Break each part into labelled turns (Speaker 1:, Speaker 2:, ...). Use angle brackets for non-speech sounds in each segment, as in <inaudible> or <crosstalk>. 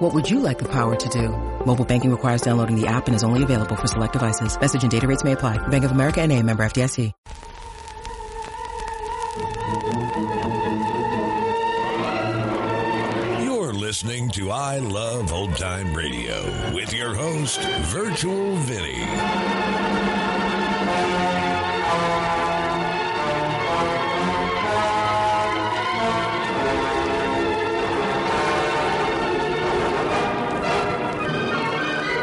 Speaker 1: What would you like the power to do? Mobile banking requires downloading the app and is only available for select devices. Message and data rates may apply. Bank of America and a member FDIC.
Speaker 2: You're listening to I Love Old Time Radio with your host, Virtual Vinny.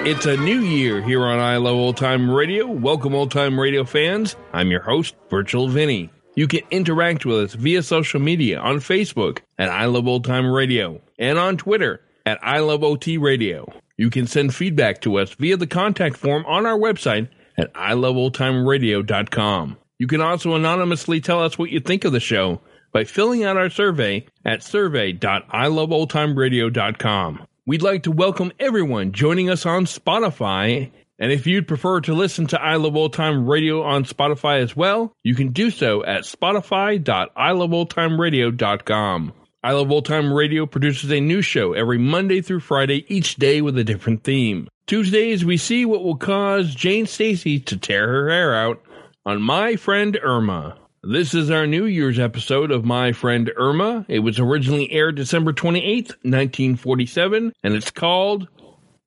Speaker 3: It's a new year here on I Love Old Time Radio. Welcome, old time radio fans. I'm your host, Virtual Vinny. You can interact with us via social media on Facebook at I Love Old Time Radio and on Twitter at I Love OT Radio. You can send feedback to us via the contact form on our website at iloveoldtimeradio.com. You can also anonymously tell us what you think of the show by filling out our survey at survey.iloveoldtimeradio.com. We'd like to welcome everyone joining us on Spotify. And if you'd prefer to listen to I Love Old Time Radio on Spotify as well, you can do so at spotify.iloveoldtimeradio.com. I Love Old Time Radio produces a new show every Monday through Friday, each day with a different theme. Tuesdays, we see what will cause Jane Stacy to tear her hair out on My Friend Irma. This is our New Year's episode of My Friend Irma. It was originally aired December 28th, 1947, and it's called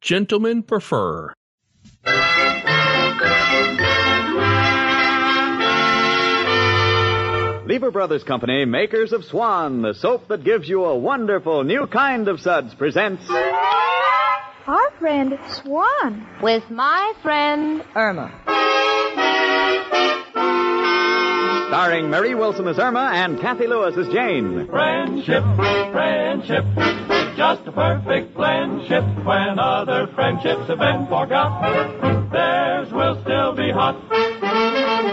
Speaker 3: Gentlemen Prefer.
Speaker 4: Lever Brothers Company, makers of Swan, the soap that gives you a wonderful new kind of suds, presents.
Speaker 5: Our friend Swan.
Speaker 6: With my friend Irma.
Speaker 4: Starring Marie Wilson as Irma and Cathy Lewis as Jane.
Speaker 7: Friendship, friendship, just a perfect friendship. When other friendships have been forgot, theirs will still be hot.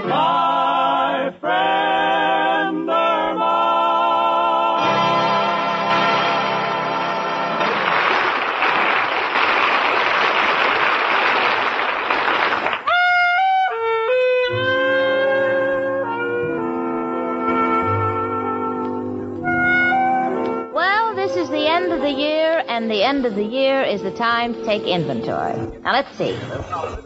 Speaker 7: My
Speaker 6: the year, and the end of the year is the time to take inventory. Now let's see.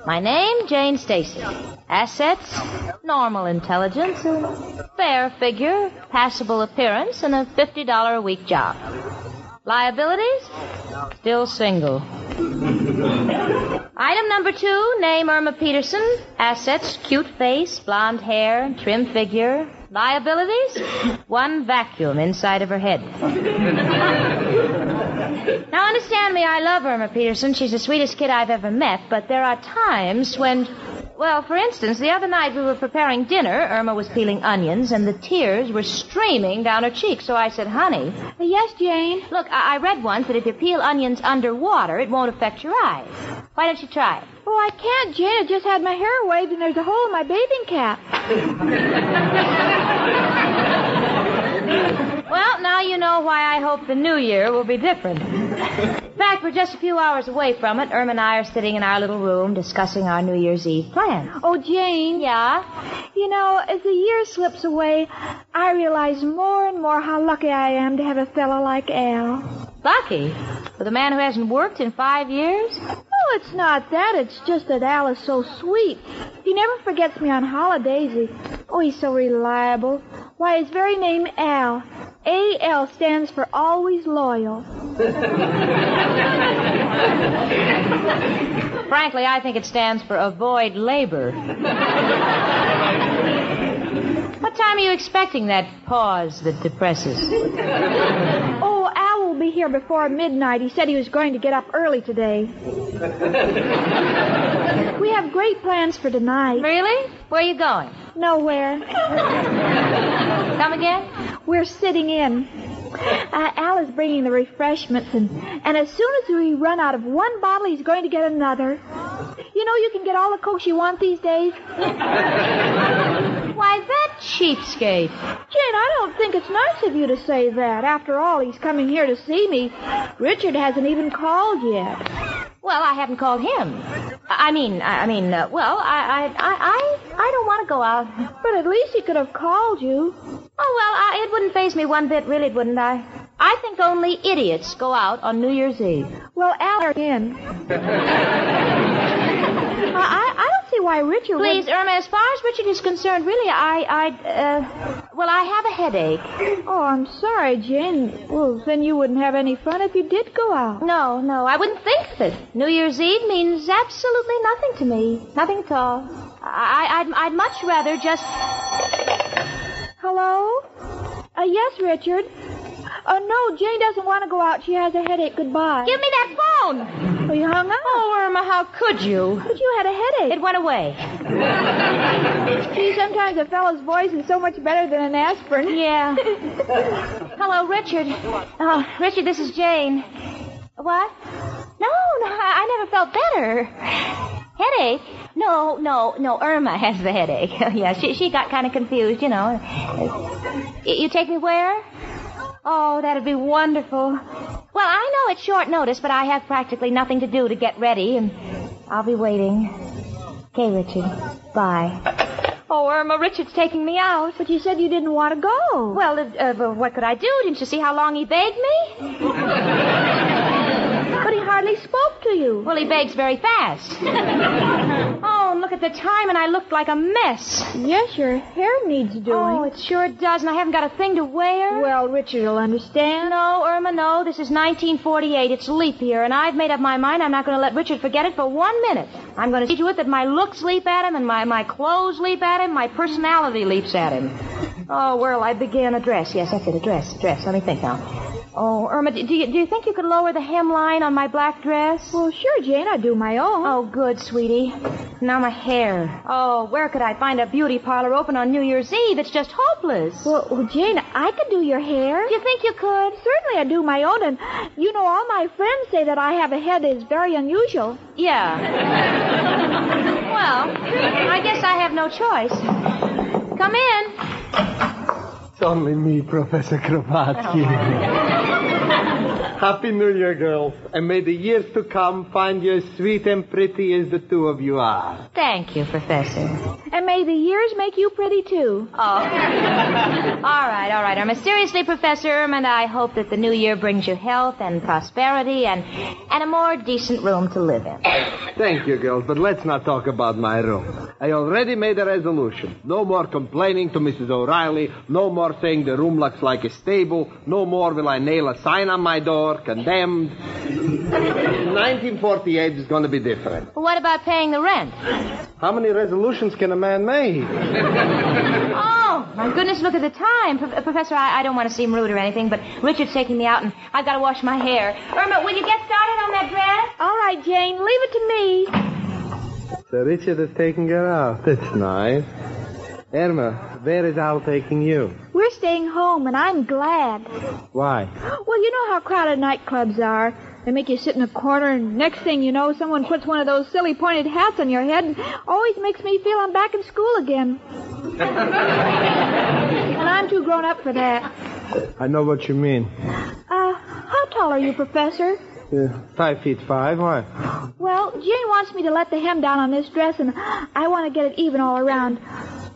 Speaker 6: My name, Jane Stacy. Assets, normal intelligence, a fair figure, passable appearance, and a $50 a week job. Liabilities? Still single. Item number two, name Irma Peterson. Assets, cute face, blonde hair, trim figure. Liabilities? One vacuum inside of her head. Now understand me, I love Irma Peterson. She's the sweetest kid I've ever met, but there are times when well, for instance, the other night we were preparing dinner. Irma was peeling onions, and the tears were streaming down her cheeks. So I said, honey,
Speaker 5: Yes, Jane.
Speaker 6: look, I, I read once that if you peel onions underwater, it won't affect your eyes. Why don't you try it?
Speaker 5: Oh, I can't, Jane. I just had my hair waved and there's a hole in my bathing cap. <laughs>
Speaker 6: Well, now you know why I hope the new year will be different. In fact, we're just a few hours away from it. Irma and I are sitting in our little room discussing our New Year's Eve plans.
Speaker 5: Oh, Jane.
Speaker 6: Yeah?
Speaker 5: You know, as the year slips away, I realize more and more how lucky I am to have a fellow like Al.
Speaker 6: Lucky? With a man who hasn't worked in five years?
Speaker 5: Oh, it's not that. It's just that Al is so sweet. He never forgets me on holidays. He, oh, he's so reliable. Why, his very name, Al. A-L stands for always loyal.
Speaker 6: Frankly, I think it stands for avoid labor. what time are you expecting that pause that depresses?
Speaker 5: Oh, be here before midnight. He said he was going to get up early today. we have great plans for tonight.
Speaker 6: Really? Where are you going?
Speaker 5: Nowhere.
Speaker 6: Come again?
Speaker 5: We're sitting in. <laughs> Uh, Al is bringing the refreshments, and, and as soon as we run out of one bottle, he's going to get another. You know, you can get all the Cokes you want these days.
Speaker 6: Why, that cheapskate.
Speaker 5: Jane, I don't think it's nice of you to say that. After all, he's coming here to see me. Richard hasn't even called yet.
Speaker 6: Well, I haven't called him. I mean, I mean, uh, well, I, I, I, I don't want to go out.
Speaker 5: But at least he could have called you.
Speaker 6: Oh well, I, it wouldn't faze me one bit, really, wouldn't I? I think only idiots go out on New Year's Eve.
Speaker 5: Well, Al, in. <laughs> I, I, I don't see why Richard would-
Speaker 6: Please, Irma, as far as Richard is concerned, really, I, I, uh, well, I have a headache.
Speaker 5: Oh, I'm sorry, Jane. Well, then you wouldn't have any fun if you did go out.
Speaker 6: No, no, I wouldn't think of it. New Year's Eve means absolutely nothing to me. Nothing at all. I, I'd, I'd much rather just.
Speaker 5: Hello? Uh, yes, Richard. Uh, no, Jane doesn't want to go out. She has a headache. Goodbye.
Speaker 6: Give me that phone!
Speaker 5: Oh, you hung up?
Speaker 6: Oh, Irma, how could you?
Speaker 5: But you had a headache.
Speaker 6: It went away. <laughs>
Speaker 5: See, sometimes a fellow's voice is so much better than an aspirin.
Speaker 6: Yeah. <laughs> Hello, Richard. Oh, Richard, this is Jane. What? No, no, I I never felt better. Headache? No, no, no. Irma has the headache. <laughs> yeah, she she got kind of confused, you know. You take me where? Oh, that'd be wonderful. Well, I know it's short notice, but I have practically nothing to do to get ready, and I'll be waiting. Okay, Richard. Bye. Oh, Irma, Richard's taking me out.
Speaker 5: But you said you didn't want to go.
Speaker 6: Well, uh, uh, well, what could I do? Didn't you see how long he begged me? <laughs>
Speaker 5: Hardly spoke to you.
Speaker 6: Well, he begs very fast. <laughs> oh, and look at the time, and I looked like a mess.
Speaker 5: Yes, your hair needs doing.
Speaker 6: Oh, it sure does, and I haven't got a thing to wear.
Speaker 5: Well, Richard will understand.
Speaker 6: no, Irma, no. This is 1948. It's leap year, and I've made up my mind I'm not going to let Richard forget it for one minute. I'm going to see to it that my looks leap at him, and my, my clothes leap at him, my personality leaps at him. Oh, where'll I begin? A dress. Yes, that's it, a dress. Dress. Let me think now. Oh, Irma, do do you, do you think you could lower the hemline on my black dress?
Speaker 5: Well, sure, Jane. I do my own.
Speaker 6: Oh, good, sweetie. Now my hair. Oh, where could I find a beauty parlor open on New Year's Eve? It's just hopeless.
Speaker 5: Well, well, Jane, I could do your hair.
Speaker 6: Do you think you could?
Speaker 5: Certainly, I do my own, and you know, all my friends say that I have a head that is very unusual.
Speaker 6: Yeah. <laughs> well, I guess I have no choice. Come in.
Speaker 8: It's only me, Professor Kropotkin. Oh. Happy New Year, girls. And may the years to come find you as sweet and pretty as the two of you are.
Speaker 6: Thank you, Professor.
Speaker 5: And may the years make you pretty too.
Speaker 6: Oh. <laughs> all right, all right. I'm seriously, Professor and I hope that the new year brings you health and prosperity and and a more decent room to live in.
Speaker 8: Thank you, girls, but let's not talk about my room. I already made a resolution. No more complaining to Mrs. O'Reilly. No more saying the room looks like a stable. No more will I nail a sign on my door, condemned. 1948 is going to be different.
Speaker 6: What about paying the rent?
Speaker 8: How many resolutions can a man make?
Speaker 6: Oh, my goodness, look at the time. Pro- uh, Professor, I, I don't want to seem rude or anything, but Richard's taking me out and I've got to wash my hair. Irma, will you get started on that dress?
Speaker 5: All right, Jane, leave it to me.
Speaker 8: So Richard is taking her out. That's nice. Irma, where is Al taking you?
Speaker 5: We're staying home, and I'm glad.
Speaker 8: Why?
Speaker 5: Well, you know how crowded nightclubs are. They make you sit in a corner, and next thing you know, someone puts one of those silly pointed hats on your head, and always makes me feel I'm back in school again. <laughs> and I'm too grown up for that.
Speaker 8: I know what you mean.
Speaker 5: Uh, how tall are you, Professor?
Speaker 8: Uh, five feet five. Why?
Speaker 5: Well, Jane wants me to let the hem down on this dress, and I want to get it even all around.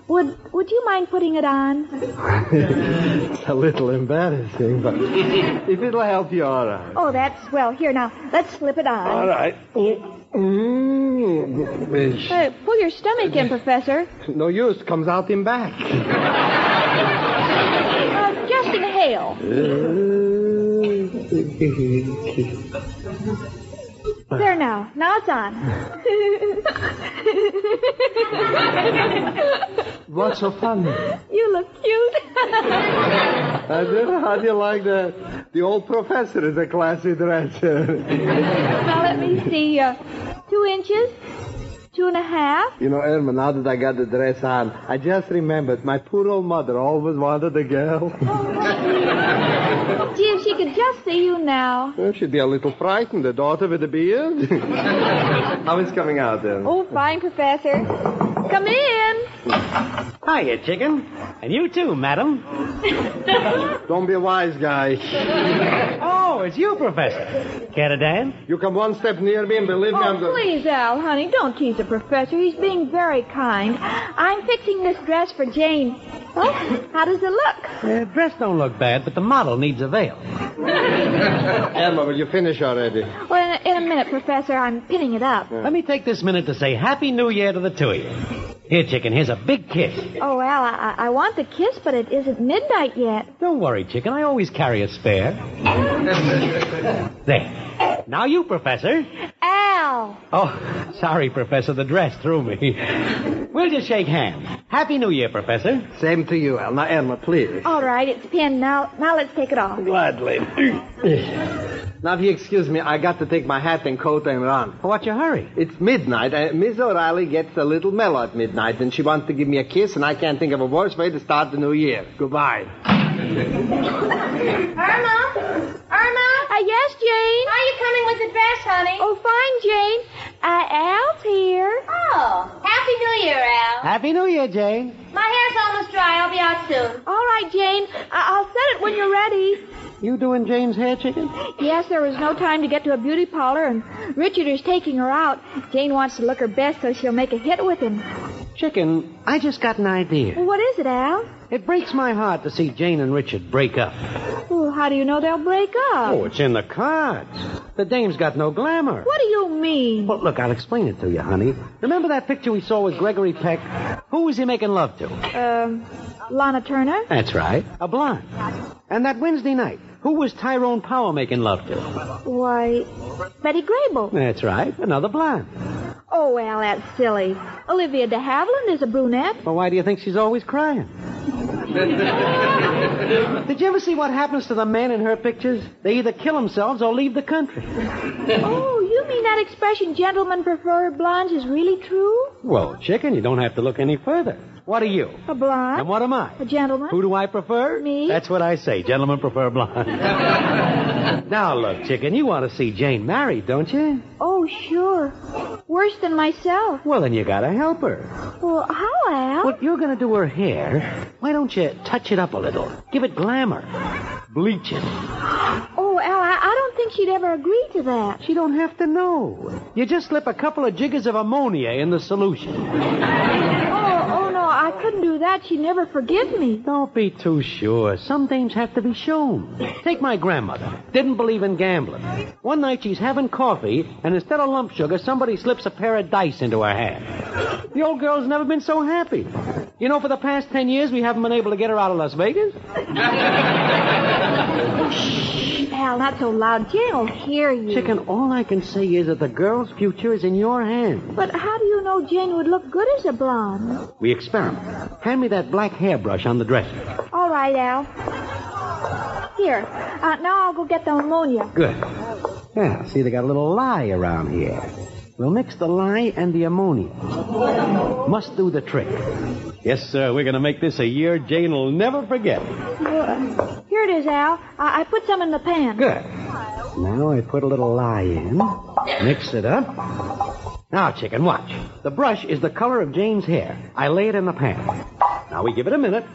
Speaker 5: Would Would you mind putting it on? <laughs>
Speaker 8: it's a little embarrassing, but if it'll help you, all right.
Speaker 5: Oh, that's well. Here now, let's slip it on.
Speaker 8: All right. Mm.
Speaker 5: Uh, pull your stomach in, Professor.
Speaker 8: No use. Comes out in back.
Speaker 5: Uh, just inhale. <laughs> There now. Now it's on.
Speaker 8: What's so funny?
Speaker 5: you look cute.
Speaker 8: I do. How do you like that? The old professor is a classy dresser.
Speaker 5: now let me see. Uh, two inches. Two and a half.
Speaker 8: You know, Irma, now that I got the dress on, I just remembered my poor old mother always wanted a girl. <laughs>
Speaker 5: Gee, if she could just see you now.
Speaker 8: Well, she'd be a little frightened, the daughter with a beard. <laughs> How is coming out then?
Speaker 5: Oh, fine, Professor. Come in.
Speaker 9: Hiya, chicken. And you too, madam. <laughs>
Speaker 8: Don't be a wise guy.
Speaker 9: Oh, it's you, Professor. Care to dance?
Speaker 8: You come one step near me and believe me, I'm
Speaker 5: Oh,
Speaker 8: going
Speaker 5: please, Al, honey, don't tease the professor. He's being very kind. I'm fixing this dress for Jane. Oh, how does it look?
Speaker 9: Uh, dress don't look bad, but the model needs a veil. <laughs>
Speaker 8: Emma, will you finish already?
Speaker 5: Well, in a, in a minute, Professor. I'm pinning it up.
Speaker 9: Let me take this minute to say Happy New Year to the two of you. Here, chicken, here's a big kiss.
Speaker 5: Oh, Al, I, I want the kiss, but it isn't midnight yet.
Speaker 9: Don't worry, chicken. I always carry a spare. <laughs> there. Now you, Professor.
Speaker 5: Al!
Speaker 9: Oh, sorry, Professor. The dress threw me. We'll just shake hands. Happy New Year, Professor.
Speaker 8: Same to you, Al. Now, Emma, please.
Speaker 5: All right, it's pinned. Now, now let's take it off.
Speaker 8: Gladly. now, if you excuse me, I got to take my hat and coat and run.
Speaker 9: Oh, what's your hurry?
Speaker 8: It's midnight. and Miss O'Reilly gets a little mellow at midnight, and she wants to give me a kiss, and I can't think of a worse way to start the new year. Goodbye.
Speaker 6: Irma? Irma?
Speaker 5: Uh, yes, Jane?
Speaker 6: Are you coming with the dress, honey?
Speaker 5: Oh, fine, Jane. Uh, Al's here.
Speaker 6: Oh, Happy New Year, Al.
Speaker 9: Happy New Year, Jane.
Speaker 6: My hair's almost dry. I'll be out soon.
Speaker 5: All right, Jane. I- I'll set it when you're ready.
Speaker 9: You doing Jane's hair, chicken?
Speaker 5: Yes, there was no time to get to a beauty parlor, and Richard is taking her out. Jane wants to look her best so she'll make a hit with him.
Speaker 9: Chicken, I just got an idea.
Speaker 5: Well, what is it, Al?
Speaker 9: It breaks my heart to see Jane and Richard break up.
Speaker 5: Well, how do you know they'll break up?
Speaker 9: Oh, it's in the cards. The dame's got no glamour.
Speaker 5: What do you mean?
Speaker 9: Well, look, I'll explain it to you, honey. Remember that picture we saw with Gregory Peck? Who was he making love to?
Speaker 5: Um, Lana Turner?
Speaker 9: That's right, a blonde. And that Wednesday night, who was Tyrone Power making love to?
Speaker 5: Why, Betty Grable.
Speaker 9: That's right, another blonde.
Speaker 5: Oh, well, that's silly. Olivia de Havilland is a brunette.
Speaker 9: Well, why do you think she's always crying? <laughs> Did you ever see what happens to the men in her pictures? They either kill themselves or leave the country. <laughs>
Speaker 5: Oh, you mean that expression, gentlemen prefer blondes, is really true?
Speaker 9: Well, chicken, you don't have to look any further. What are you?
Speaker 5: A blonde?
Speaker 9: And what am I?
Speaker 5: A gentleman?
Speaker 9: Who do I prefer?
Speaker 5: Me?
Speaker 9: That's what I say. Gentlemen prefer blonde. <laughs> now, look, chicken, you want to see Jane married, don't you?
Speaker 5: Oh, sure. Worse than myself.
Speaker 9: Well, then you gotta help her.
Speaker 5: Well, how, Al?
Speaker 9: Well, you're gonna do her hair. Why don't you touch it up a little? Give it glamour. Bleach it.
Speaker 5: Oh, Al, I, I don't think she'd ever agree to that.
Speaker 9: She don't have to know. You just slip a couple of jiggers of ammonia in the solution.
Speaker 5: Oh, I couldn't do that. She'd never forgive me.
Speaker 9: Don't be too sure. Some things have to be shown. Take my grandmother. Didn't believe in gambling. One night she's having coffee, and instead of lump sugar, somebody slips a pair of dice into her hand. The old girl's never been so happy. You know, for the past ten years, we haven't been able to get her out of Las Vegas.
Speaker 5: Al, not so loud. Jane will hear you.
Speaker 9: Chicken, all I can say is that the girl's future is in your hands.
Speaker 5: But how do you know Jane would look good as a blonde?
Speaker 9: We experiment. Hand me that black hairbrush on the dresser.
Speaker 5: All right, Al. Here. Uh, now I'll go get the ammonia.
Speaker 9: Good. Yeah, see, they got a little lye around here. We'll mix the lye and the ammonia. Must do the trick. Yes, sir. We're going to make this a year Jane will never forget.
Speaker 5: Uh, it is, Al. I, I put some in the pan.
Speaker 9: Good. Now I put a little lye in. Mix it up. Now, chicken, watch. The brush is the color of Jane's hair. I lay it in the pan. Now we give it a minute.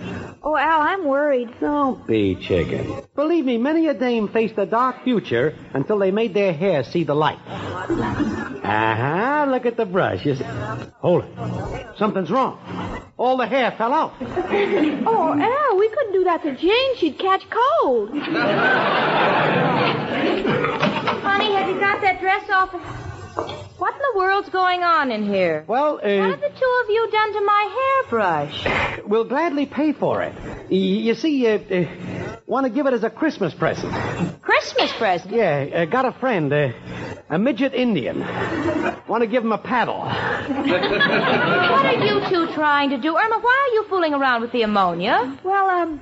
Speaker 5: Oh, Al, I'm worried.
Speaker 9: Don't be chicken. Believe me, many a dame faced a dark future until they made their hair see the light. Uh-huh. Look at the brush. You see- Hold it. Something's wrong. All the hair fell out.
Speaker 5: Oh, Al, we couldn't do that to Jane. She'd catch cold. <laughs>
Speaker 6: Honey, have you got that dress off? What in the world's going on in here?
Speaker 9: Well,
Speaker 6: What
Speaker 9: uh,
Speaker 6: have the two of you done to my hairbrush?
Speaker 9: we'll gladly pay for it. Y- You see, uh, uh, want to give it as a Christmas present.
Speaker 6: Christmas present?
Speaker 9: Yeah, uh, got a friend, uh, a midget Indian. Want to give him a paddle. <laughs>
Speaker 6: What are you two trying to do? Irma, why are you fooling around with the ammonia?
Speaker 5: Well, um,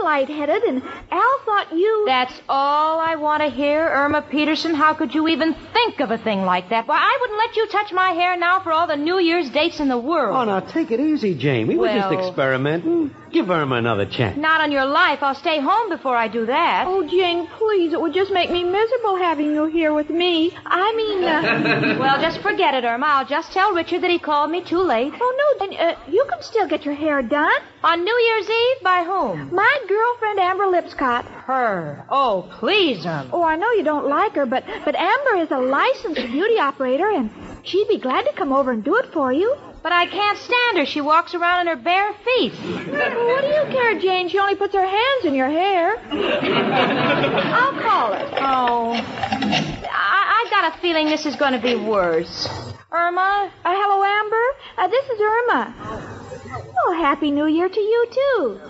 Speaker 5: I'm lightheaded, and Al thought you.
Speaker 6: That's all I want to hear, Irma Peterson. How could you even think of a thing like that? Why, I wouldn't let you touch my hair now for all the New Year's dates in the world.
Speaker 9: Oh, now take it easy, Jane. We were just experimenting. Give Irma another chance.
Speaker 6: Not on your life. I'll stay home before I do that.
Speaker 5: Oh, Jane, please. It would just make me miserable having you here with me. I mean, uh... <laughs>
Speaker 6: Well, just forget it, Irma. I'll just tell Richard that he called me too late.
Speaker 5: Oh, no, uh, you can still get your hair done.
Speaker 6: On New Year's Eve? By whom?
Speaker 5: My girlfriend, Amber Lipscott.
Speaker 6: Her. Oh, please, Irma.
Speaker 5: Oh, I know you don't like her, but, but Amber is a licensed beauty operator, and she'd be glad to come over and do it for you.
Speaker 6: But I can't stand her. She walks around in her bare feet.
Speaker 5: Well, what do you care, Jane? She only puts her hands in your hair. I'll call her.
Speaker 6: Oh. I, I got a feeling this is going to be worse. Irma?
Speaker 5: Uh, hello, Amber. Uh, this is Irma. Oh, Happy New Year to you, too.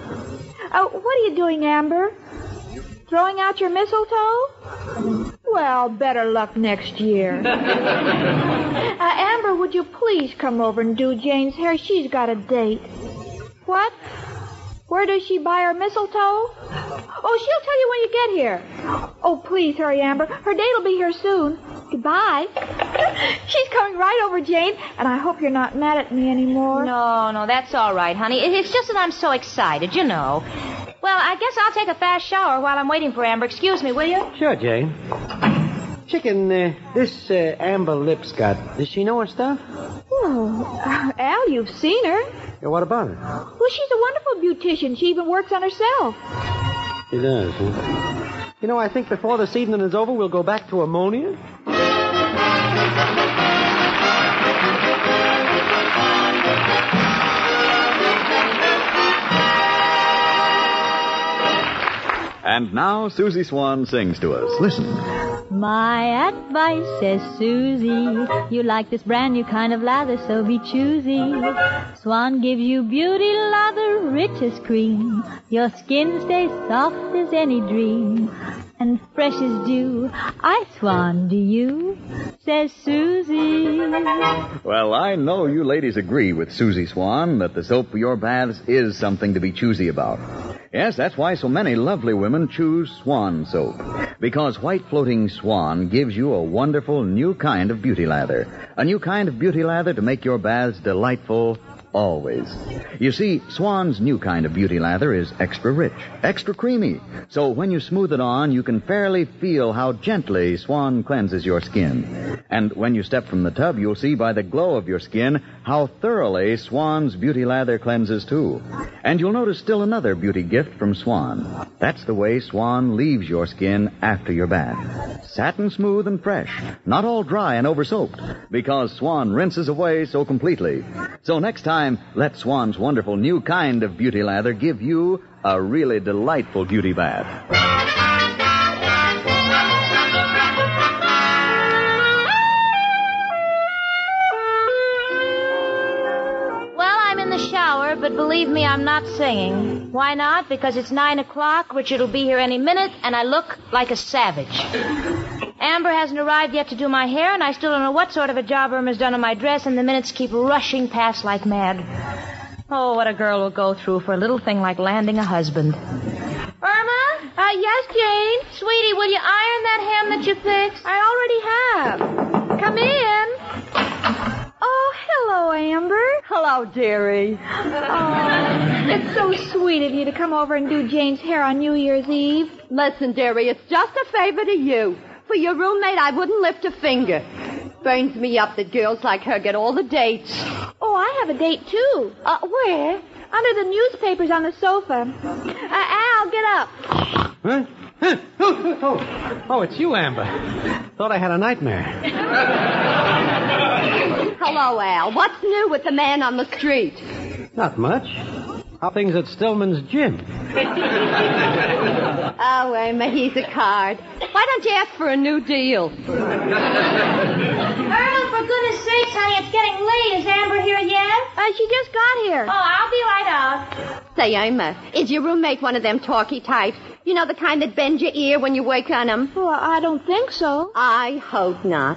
Speaker 5: Uh, what are you doing, Amber? Throwing out your mistletoe? Well, better luck next year. <laughs> uh, Amber, would you please come over and do Jane's hair? She's got a date. What? Where does she buy her mistletoe? Oh, she'll tell you when you get here. Oh, please hurry, Amber. Her date will be here soon. Goodbye. <laughs> She's coming right over, Jane, and I hope you're not mad at me anymore.
Speaker 6: No, no, that's all right, honey. It's just that I'm so excited, you know. Well, I guess I'll take a fast shower while I'm waiting for Amber. Excuse me, will you?
Speaker 9: Sure, Jane. Chicken, uh, this uh, Amber Lipscott, does she know her stuff?
Speaker 5: Oh, uh, Al, you've seen her.
Speaker 9: Yeah, what about her?
Speaker 5: Well, she's a wonderful beautician. She even works on herself.
Speaker 9: She does, huh? You know, I think before this evening is over, we'll go back to ammonia.
Speaker 4: And now Susie Swan sings to us. Listen.
Speaker 10: My advice, says Susie, you like this brand new kind of lather, so be choosy. Swan gives you beauty lather, rich as cream. Your skin stays soft as any dream. And fresh as dew, I swan, do you? Says Susie.
Speaker 4: Well, I know you ladies agree with Susie Swan that the soap for your baths is something to be choosy about. Yes, that's why so many lovely women choose Swan soap. Because white floating Swan gives you a wonderful new kind of beauty lather. A new kind of beauty lather to make your baths delightful always. You see, Swan's new kind of beauty lather is extra rich, extra creamy. So when you smooth it on, you can fairly feel how gently Swan cleanses your skin. And when you step from the tub, you'll see by the glow of your skin how thoroughly Swan's beauty lather cleanses too. And you'll notice still another beauty gift from Swan. That's the way Swan leaves your skin after your bath. Satin smooth and fresh, not all dry and over soaped, because Swan rinses away so completely. So next time, let Swan's wonderful new kind of beauty lather give you a really delightful beauty bath.
Speaker 6: Believe me, I'm not singing. Why not? Because it's nine o'clock, Richard will be here any minute, and I look like a savage. Amber hasn't arrived yet to do my hair, and I still don't know what sort of a job Irma's done on my dress, and the minutes keep rushing past like mad. Oh, what a girl will go through for a little thing like landing a husband. Irma?
Speaker 5: Uh, yes, Jane?
Speaker 6: Sweetie, will you iron that hem that you fixed?
Speaker 5: I already have. Come in. Oh, hello, Amber.
Speaker 11: Hello, dearie.
Speaker 5: Oh, it's so sweet of you to come over and do Jane's hair on New Year's Eve.
Speaker 11: Listen, dearie, it's just a favor to you. For your roommate, I wouldn't lift a finger. Burns me up that girls like her get all the dates.
Speaker 5: Oh, I have a date, too.
Speaker 11: Uh, where?
Speaker 5: Under the newspapers on the sofa. Uh, Al, get up.
Speaker 9: Huh? Huh? Oh, oh, oh, it's you, Amber. Thought I had a nightmare.
Speaker 11: Hello, Al. What's new with the man on the street?
Speaker 9: Not much. How things at Stillman's gym?
Speaker 11: Oh, Emma, he's a card. Why don't you ask for a new deal?
Speaker 6: Irma, for goodness sakes, honey, it's getting late. Is Amber here yet?
Speaker 5: Uh, she just got here.
Speaker 6: Oh, I'll be right out.
Speaker 11: Say, Emma, is your roommate one of them talky types? You know, the kind that bends your ear when you work on them?
Speaker 5: Well, I don't think so.
Speaker 11: I hope not.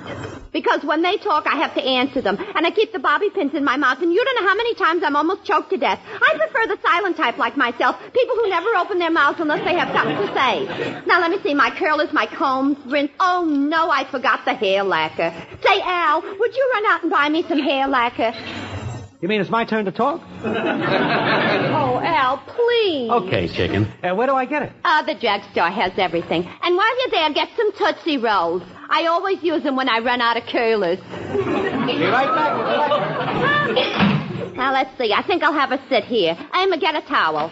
Speaker 11: Because when they talk, I have to answer them. And I keep the bobby pins in my mouth. And you don't know how many times I'm almost choked to death. I prefer the silent type like myself. People who never open their mouths unless they have something to say. Now, let me see. My curlers, my combs, rinse. Oh, no, I forgot the hair lacquer. Say, Al, would you run out and buy me some hair lacquer?
Speaker 9: You mean it's my turn to talk? <laughs>
Speaker 5: Oh, Al, please. please.
Speaker 9: Okay, chicken. Uh, where do I get it?
Speaker 11: Uh, the drugstore has everything. And while you're there, get some Tootsie Rolls. I always use them when I run out of curlers.
Speaker 9: Be right back.
Speaker 11: Now, let's see. I think I'll have her sit here. Emma, get a towel.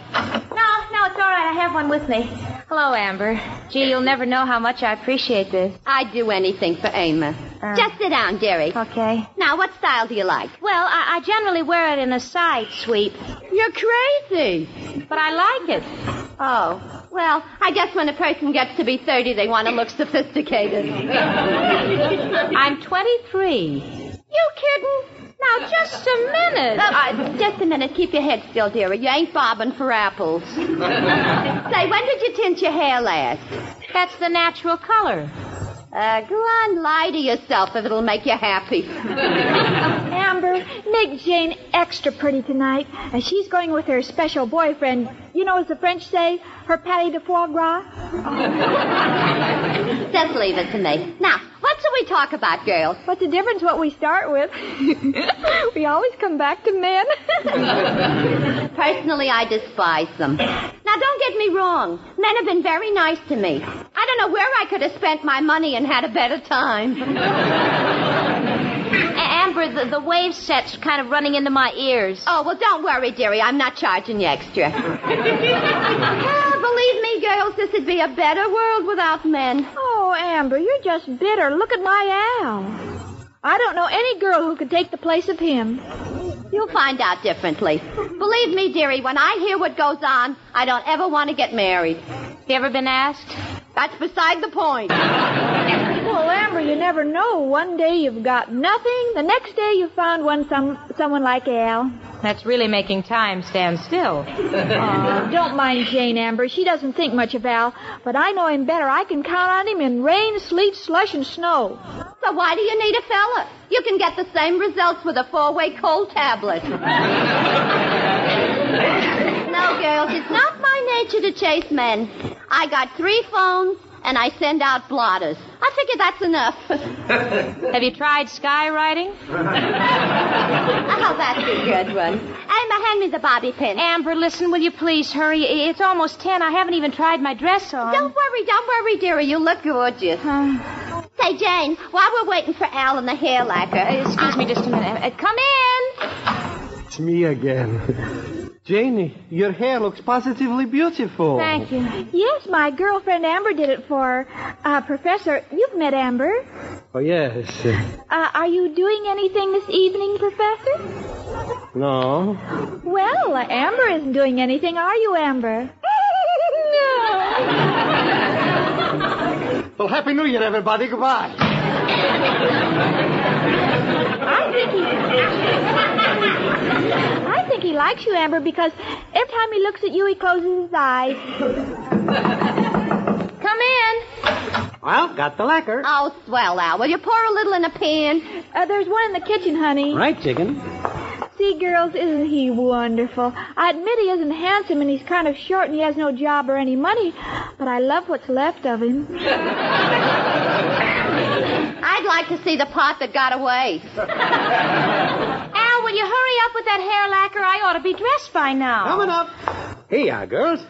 Speaker 6: No, no, it's all right. I have one with me. Hello, Amber. Gee, you'll never know how much I appreciate this.
Speaker 11: I'd do anything for Amos.
Speaker 6: Uh.
Speaker 11: Just sit down, dearie.
Speaker 6: Okay.
Speaker 11: Now, what style do you like?
Speaker 6: Well, I, I generally wear it in a side sweep,
Speaker 11: You're crazy.
Speaker 6: but I like it.
Speaker 11: Oh, well, I guess when a person gets to be 30, they want to look sophisticated. <laughs>
Speaker 6: I'm 23.
Speaker 11: You kidding?
Speaker 6: Now, just a minute.
Speaker 11: Uh, just a minute. Keep your head still, dearie. You ain't bobbing for apples. <laughs> Say, when did you tint your hair last?
Speaker 6: That's the natural color.
Speaker 11: Uh, go on, lie to yourself if it'll make you happy. <laughs>
Speaker 5: Amber, make Jane extra pretty tonight. And she's going with her special boyfriend. You know, as the French say, her patty de foie gras.
Speaker 11: Just leave it to me. Now, what shall we talk about, girls?
Speaker 5: What's the difference what we start with? <laughs> we always come back to men. <laughs>
Speaker 11: Personally, I despise them. Now, don't get me wrong. Men have been very nice to me. I don't know where I could have spent my money and had a better time. <laughs>
Speaker 6: Amber, the, the wave set's kind of running into my ears.
Speaker 11: Oh, well, don't worry, dearie. I'm not charging you extra. Believe me, girls, this would be a better world without men.
Speaker 5: oh, Amber, you're just bitter. Look at my Al. I don't know any girl who could take the place of him.
Speaker 11: You'll find out differently. Believe me, dearie, when I hear what goes on, I don't ever want to get married.
Speaker 6: You ever been asked?
Speaker 11: That's beside the point.
Speaker 5: Well, Amber, you never know. One day you've got nothing. The next day you found one some someone like Al.
Speaker 6: That's really making time stand still.
Speaker 5: Oh, <laughs> don't mind Jane, Amber. She doesn't think much of Al, but I know him better. I can count on him in rain, sleet, slush, and snow.
Speaker 11: So why do you need a fella? You can get the same results with a four-way cold tablet. <laughs> no, girls, it's not my nature to chase men. I got three phones, and I send out blotters. I figure that's enough. <laughs>
Speaker 6: Have you tried skywriting? <laughs>
Speaker 11: oh, that's a good one. Emma, hand me the bobby pin.
Speaker 6: Amber, listen, will you please hurry? It's almost ten. I haven't even tried my dress on.
Speaker 11: Don't worry, don't worry, dearie. You look gorgeous. Say, Jane, while we're waiting for Al and the hair lacquer.
Speaker 6: Uh, excuse me just a minute. Uh, come in.
Speaker 8: It's me again. <laughs> Janie, your hair looks positively beautiful.
Speaker 6: Thank you.
Speaker 5: Yes, my girlfriend Amber did it for uh, Professor. You've met Amber.
Speaker 8: Oh, yes.
Speaker 5: Uh, are you doing anything this evening, Professor?
Speaker 8: No.
Speaker 5: Well, uh, Amber isn't doing anything, are you, Amber? <laughs> no.
Speaker 8: Well, Happy New Year, everybody. Goodbye.
Speaker 5: I think he. I think he likes you, Amber, because every time he looks at you, he closes his eyes.
Speaker 6: Come in.
Speaker 9: Well, got the lacquer.
Speaker 11: Oh, swell, Al. Will you pour a little in a pan?
Speaker 5: Uh, there's one in the kitchen, honey.
Speaker 9: Right, chicken.
Speaker 5: See, girls, isn't he wonderful? I admit he isn't handsome and he's kind of short and he has no job or any money, but I love what's left of him. <laughs>
Speaker 11: I'd like to see the pot that got away. <laughs>
Speaker 6: Al, will you hurry up with that hair lacquer? I ought to be dressed by now.
Speaker 9: Coming up. Here you are, girls.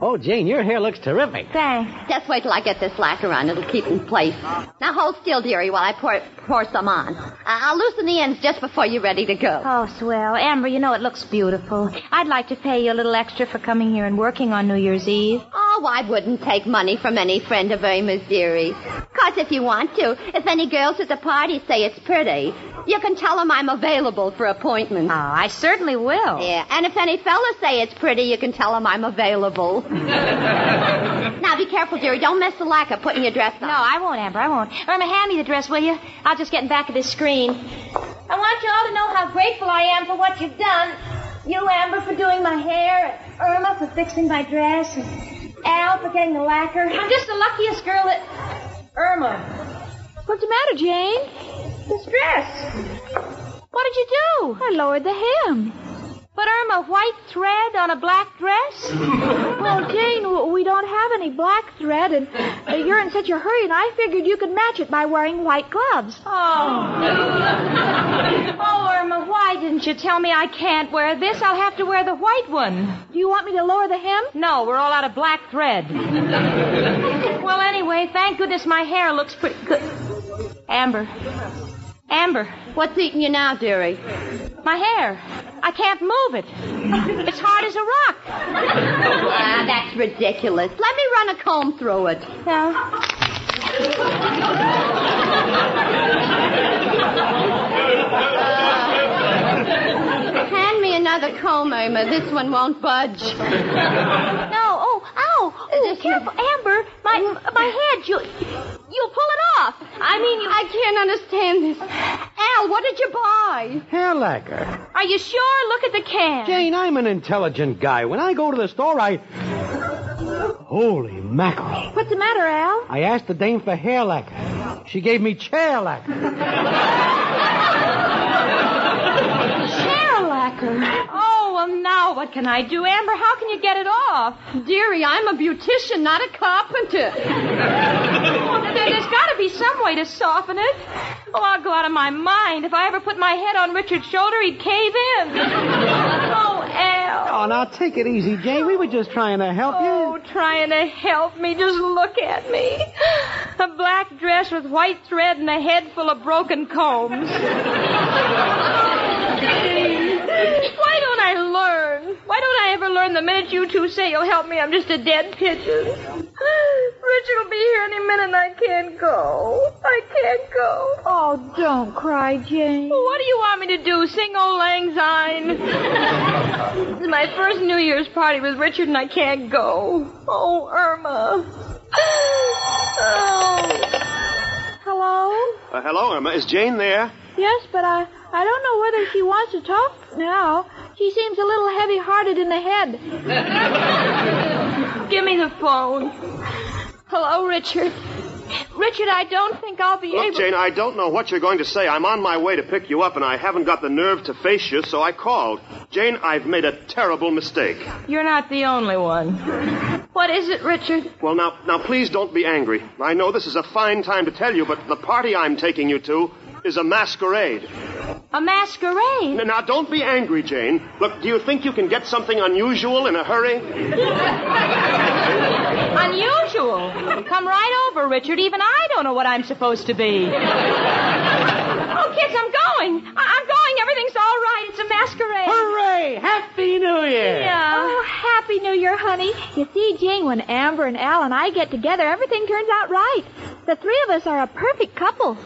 Speaker 9: Oh, Jane, your hair looks terrific.
Speaker 6: Thanks.
Speaker 11: Just wait till I get this lacquer on. It'll keep in place. Now hold still, dearie, while I pour, pour some on. Uh, I'll loosen the ends just before you're ready to go.
Speaker 6: Oh, swell. Amber, you know it looks beautiful. I'd like to pay you a little extra for coming here and working on New Year's Eve.
Speaker 11: Oh, I wouldn't take money from any friend of Irma's, dearie. Cause if you want to, if any girls at the party say it's pretty, you can tell them I'm available for appointments.
Speaker 6: Oh, I certainly will.
Speaker 11: Yeah, and if any fellas say it's pretty, you can tell them I'm available. <laughs> now be careful, dearie. Don't mess the lacquer putting your dress on.
Speaker 6: No, I won't, Amber. I won't. Irma, hand me the dress, will you? I'll just get in back of this screen. I want you all to know how grateful I am for what you've done. You, Amber, for doing my hair, and Irma for fixing my dress, and Al for getting the lacquer. I'm just the luckiest girl that. Irma,
Speaker 5: What's the matter, Jane?
Speaker 6: this dress. What did you do?
Speaker 5: I lowered the hem.
Speaker 6: But Irma, white thread on a black dress? <laughs>
Speaker 5: Well, Jane, we don't have any black thread, and uh, you're in such a hurry, and I figured you could match it by wearing white gloves.
Speaker 6: Oh. <laughs> Oh, Irma, why didn't you tell me I can't wear this? I'll have to wear the white one.
Speaker 5: Do you want me to lower the hem?
Speaker 6: No, we're all out of black thread. <laughs> well, anyway, thank goodness my hair looks pretty good. Amber. Amber.
Speaker 11: What's eating you now, dearie?
Speaker 6: My hair. I can't move it. It's hard as a rock.
Speaker 11: Ah, that's ridiculous. Let me run a comb through it.
Speaker 6: Yeah.
Speaker 11: Hand me another comb, Irma. This one won't budge.
Speaker 6: No, ow. Careful, Amber. My my head. You you'll pull it off. I mean, you.
Speaker 11: I can't understand this. Al, what did you buy?
Speaker 9: Hair lacquer.
Speaker 6: Are you sure? Look at the can.
Speaker 9: Jane, I'm an intelligent guy. When I go to the store, I. Holy mackerel.
Speaker 5: What's the matter, Al?
Speaker 9: I asked the dame for hair lacquer. She gave me chair lacquer. <laughs>
Speaker 6: Chair lacquer. Oh, <laughs> well, now what can I do? Amber, how can you get it off?
Speaker 11: Dearie, I'm a beautician, not a carpenter.
Speaker 6: There, there's got to be some way to soften it. Oh, I'll go out of my mind. If I ever put my head on Richard's shoulder, he'd cave in. Oh, Al.
Speaker 9: Oh, now take it easy, Jane. We were just trying to help
Speaker 6: Oh,
Speaker 9: you.
Speaker 6: Oh, trying to help me. Just look at me. A black dress with white thread and a head full of broken combs. <laughs> Why don't I learn? Why don't I ever learn the minute you two say you'll help me, I'm just a dead pigeon? <sighs> Richard will be here any minute and I can't go. I can't go.
Speaker 5: Oh, don't cry, Jane.
Speaker 6: What do you want me to do? Sing Auld Lang Syne? <laughs> this is my first New Year's party with Richard and I can't go. Oh, Irma. <sighs> Oh.
Speaker 5: Hello?
Speaker 12: Uh, hello, Irma. Is Jane there?
Speaker 5: Yes, but I I don't know whether she wants to talk now. She seems a little heavy-hearted in the head. <laughs>
Speaker 6: Give me the phone. Hello, Richard. Richard, I don't think I'll be
Speaker 12: Look,
Speaker 6: able.
Speaker 12: Jane, I don't know what you're going to say. I'm on my way to pick you up, and I haven't got the nerve to face you, so I called. Jane, I've made a terrible mistake.
Speaker 6: You're not the only one. What is it, Richard?
Speaker 12: Well, now, now, please don't be angry. I know this is a fine time to tell you, but the party I'm taking you to is a masquerade.
Speaker 6: A masquerade?
Speaker 12: N- Now, don't be angry, Jane. Look, do you think you can get something unusual in a hurry? <laughs>
Speaker 6: Unusual. Come right over, Richard. Even I don't know what I'm supposed to be. Oh, kids, I'm going. I- I'm going. Everything's all right. It's a masquerade.
Speaker 9: Hooray! Happy New Year!
Speaker 6: Yeah.
Speaker 5: Oh, Happy New Year, honey. You see, Jane, when Amber and Al and I get together, everything turns out right. The three of us are a perfect couple.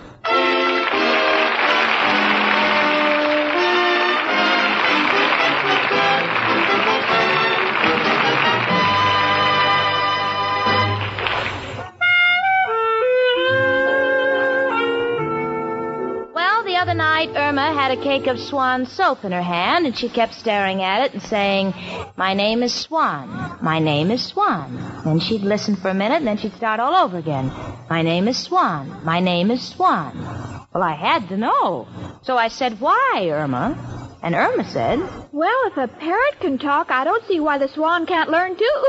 Speaker 6: Other night, Irma had a cake of swan soap in her hand, and she kept staring at it and saying, My name is Swan. My name is Swan. Then she'd listen for a minute, and then she'd start all over again. My name is Swan. My name is Swan. Well, I had to know. So I said, Why, Irma? And Irma said,
Speaker 5: Well, if a parrot can talk, I don't see why the swan can't learn too.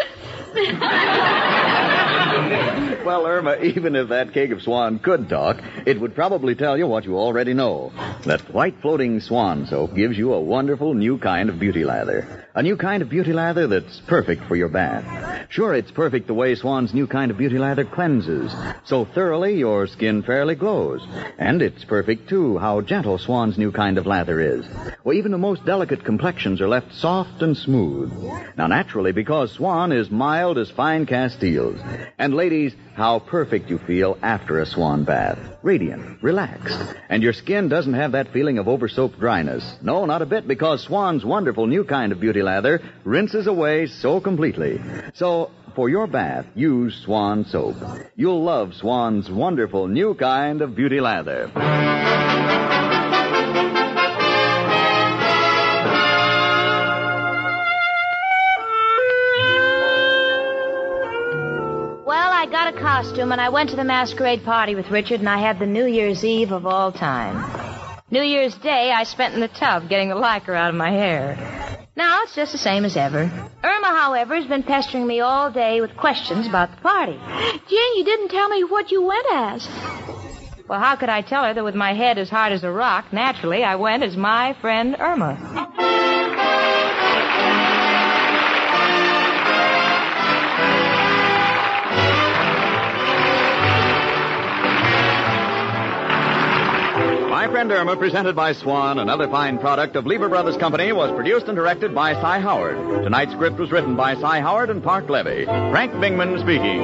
Speaker 5: <laughs> <laughs>
Speaker 4: Well, Irma, even if that cake of swan could talk, it would probably tell you what you already know. That white floating swan soap gives you a wonderful new kind of beauty lather. A new kind of beauty lather that's perfect for your bath. Sure, it's perfect the way Swan's new kind of beauty lather cleanses. So thoroughly your skin fairly glows. And it's perfect, too, how gentle Swan's new kind of lather is. Well, even the most delicate complexions are left soft and smooth. Now, naturally, because Swan is mild as fine Castiles. And ladies, how perfect you feel after a Swan bath. Radiant, relaxed. And your skin doesn't have that feeling of over-soaped dryness. No, not a bit, because Swan's wonderful new kind of beauty lather rinses away so completely. So, for your bath, use Swan soap. You'll love Swan's wonderful new kind of beauty lather.
Speaker 6: Costume and I went to the masquerade party with Richard and I had the New Year's Eve of all time. New Year's Day I spent in the tub getting the lacquer out of my hair. Now it's just the same as ever. Irma, however, has been pestering me all day with questions about the party.
Speaker 5: Jane, you didn't tell me what you went as.
Speaker 6: Well, how could I tell her that with my head as hard as a rock, naturally, I went as my friend Irma?
Speaker 4: My Friend Irma, presented by Swan, another fine product of Lever Brothers Company, was produced and directed by Cy Howard. Tonight's script was written by Cy Howard and Parke Levy. Frank Bingman speaking.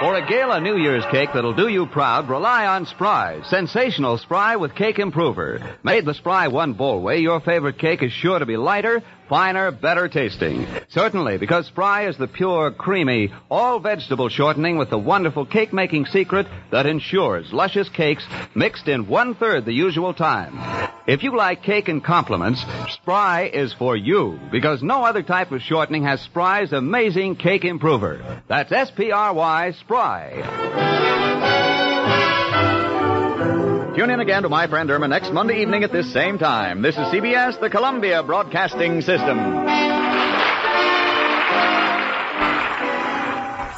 Speaker 13: For a gala New Year's cake that'll do you proud, rely on Spry. Sensational Spry with Cake Improver. Made the Spry one bowl way, your favorite cake is sure to be lighter, finer, better tasting. Certainly, because Spry is the pure, creamy, all vegetable shortening with the wonderful cake making secret that ensures luscious cakes mixed in one third the usual time. If you like cake and compliments, Spry is for you because no other type of shortening has Spry's amazing cake improver. That's S P R Y Spry.
Speaker 4: Tune in again to My Friend Irma next Monday evening at this same time. This is CBS, the Columbia Broadcasting System.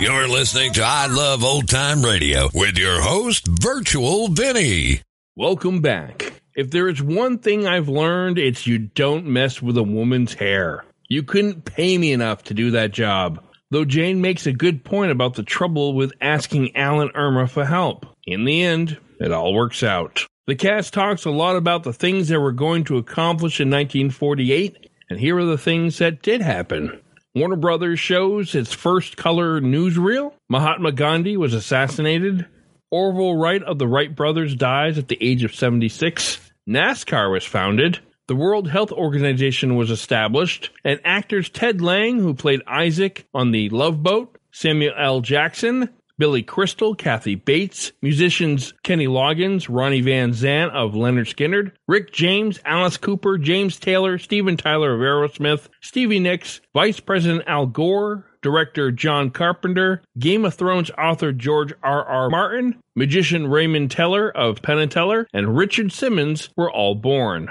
Speaker 2: You're listening to I Love Old Time Radio with your host, Virtual Vinny.
Speaker 3: Welcome back. If there is one thing I've learned, it's you don't mess with a woman's hair. You couldn't pay me enough to do that job. Though Jane makes a good point about the trouble with asking Alan Irma for help. In the end, it all works out. The cast talks a lot about the things they were going to accomplish in 1948, and here are the things that did happen. Warner Brothers shows its first color newsreel. Mahatma Gandhi was assassinated. Orville Wright of the Wright brothers dies at the age of 76. NASCAR was founded. The World Health Organization was established, and actors Ted Lange, who played Isaac on the Love Boat, Samuel L. Jackson, Billy Crystal, Kathy Bates, musicians Kenny Loggins, Ronnie Van Zant of Lynyrd Skynyrd, Rick James, Alice Cooper, James Taylor, Steven Tyler of Aerosmith, Stevie Nicks, Vice President Al Gore, director John Carpenter, Game of Thrones author George R. R. Martin, magician Raymond Teller of Penn and Teller, and Richard Simmons were all born.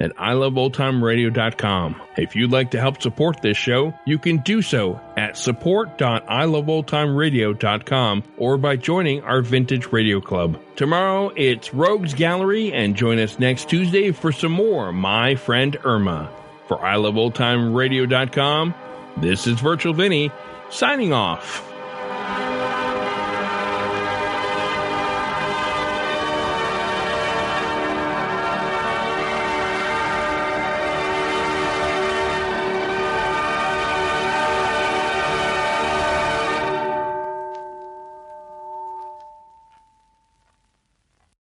Speaker 3: at iloveoldtimeradio.com. If you'd like to help support this show, you can do so at support.iloveoldtimeradio.com or by joining our Vintage Radio Club. Tomorrow it's Rogues Gallery and join us next Tuesday for some more My Friend Irma. For iloveoldtimeradio.com, this is Virtual Vinny signing off.